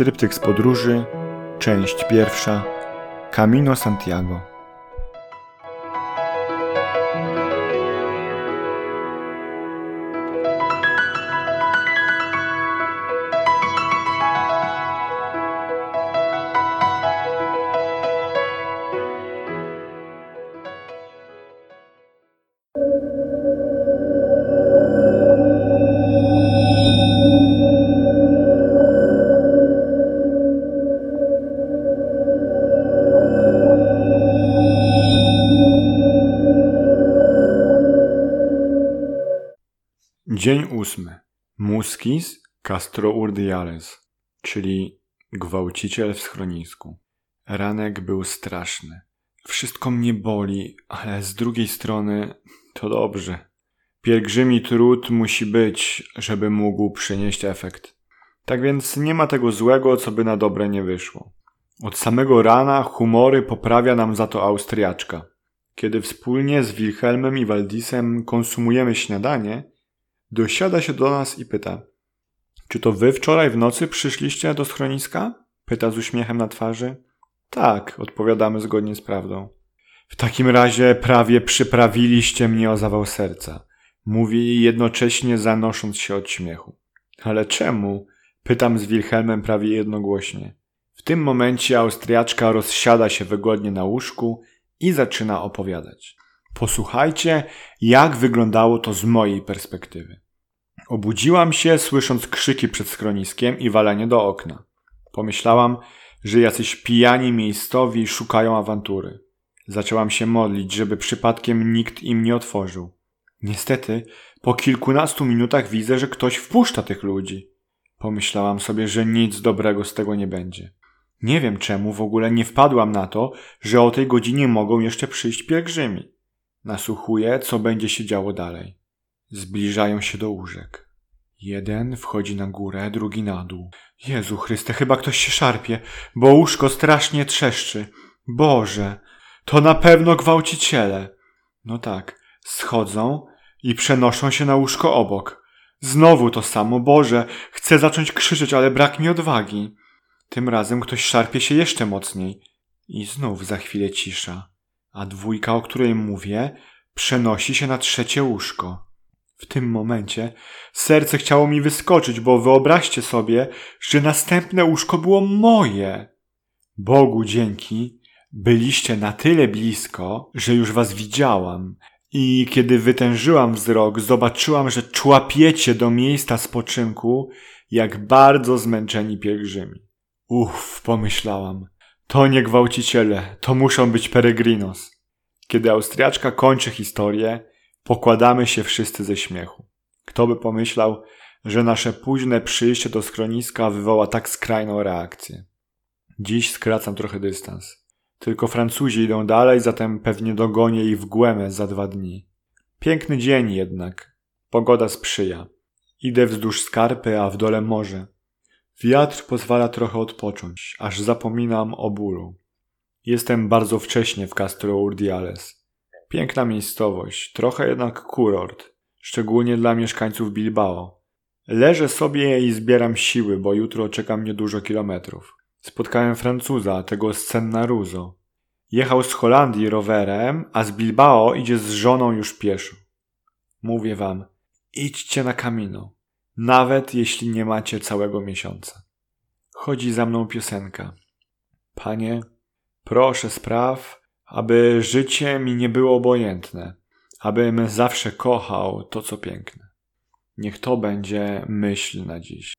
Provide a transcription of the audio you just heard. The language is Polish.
Tryptyk z podróży, część pierwsza, Camino Santiago. Dzień ósmy. Muskis Castro Urdiales, czyli gwałciciel w schronisku. Ranek był straszny. Wszystko mnie boli, ale z drugiej strony to dobrze. Pielgrzymi trud musi być, żeby mógł przynieść efekt. Tak więc nie ma tego złego, co by na dobre nie wyszło. Od samego rana humory poprawia nam za to Austriaczka. Kiedy wspólnie z Wilhelmem i Waldisem konsumujemy śniadanie, Dosiada się do nas i pyta: Czy to wy wczoraj w nocy przyszliście do schroniska? Pyta z uśmiechem na twarzy. Tak, odpowiadamy zgodnie z prawdą. W takim razie prawie przyprawiliście mnie o zawał serca. Mówi jednocześnie zanosząc się od śmiechu. Ale czemu? Pytam z Wilhelmem prawie jednogłośnie. W tym momencie Austriaczka rozsiada się wygodnie na łóżku i zaczyna opowiadać. Posłuchajcie, jak wyglądało to z mojej perspektywy. Obudziłam się, słysząc krzyki przed schroniskiem i walenie do okna. Pomyślałam, że jacyś pijani miejscowi szukają awantury. Zaczęłam się modlić, żeby przypadkiem nikt im nie otworzył. Niestety, po kilkunastu minutach widzę, że ktoś wpuszcza tych ludzi. Pomyślałam sobie, że nic dobrego z tego nie będzie. Nie wiem czemu w ogóle nie wpadłam na to, że o tej godzinie mogą jeszcze przyjść pielgrzymi. Nasłuchuję, co będzie się działo dalej. Zbliżają się do łóżek. Jeden wchodzi na górę, drugi na dół. Jezu Chryste, chyba ktoś się szarpie, bo łóżko strasznie trzeszczy. Boże, to na pewno gwałciciele. No tak, schodzą i przenoszą się na łóżko obok. Znowu to samo, Boże, chcę zacząć krzyczeć, ale brak mi odwagi. Tym razem ktoś szarpie się jeszcze mocniej. I znów za chwilę cisza. A dwójka, o której mówię, przenosi się na trzecie łóżko. W tym momencie serce chciało mi wyskoczyć, bo wyobraźcie sobie, że następne łóżko było moje. Bogu dzięki, byliście na tyle blisko, że już was widziałam. I kiedy wytężyłam wzrok, zobaczyłam, że człapiecie do miejsca spoczynku, jak bardzo zmęczeni pielgrzymi. Uff, pomyślałam. To nie gwałciciele, to muszą być peregrinos. Kiedy Austriaczka kończy historię, Pokładamy się wszyscy ze śmiechu. Kto by pomyślał, że nasze późne przyjście do schroniska wywoła tak skrajną reakcję. Dziś skracam trochę dystans. Tylko Francuzi idą dalej, zatem pewnie dogonię ich w Głemę za dwa dni. Piękny dzień jednak. Pogoda sprzyja. Idę wzdłuż skarpy, a w dole morze. Wiatr pozwala trochę odpocząć, aż zapominam o bólu. Jestem bardzo wcześnie w Castro Urdiales. Piękna miejscowość, trochę jednak kurort, szczególnie dla mieszkańców Bilbao. Leżę sobie i zbieram siły, bo jutro czeka mnie dużo kilometrów. Spotkałem Francuza, tego z Ruzo. Jechał z Holandii rowerem, a z Bilbao idzie z żoną już pieszo. Mówię wam, idźcie na kamino, nawet jeśli nie macie całego miesiąca. Chodzi za mną piosenka. Panie, proszę spraw, aby życie mi nie było obojętne, abym zawsze kochał to, co piękne. Niech to będzie myśl na dziś.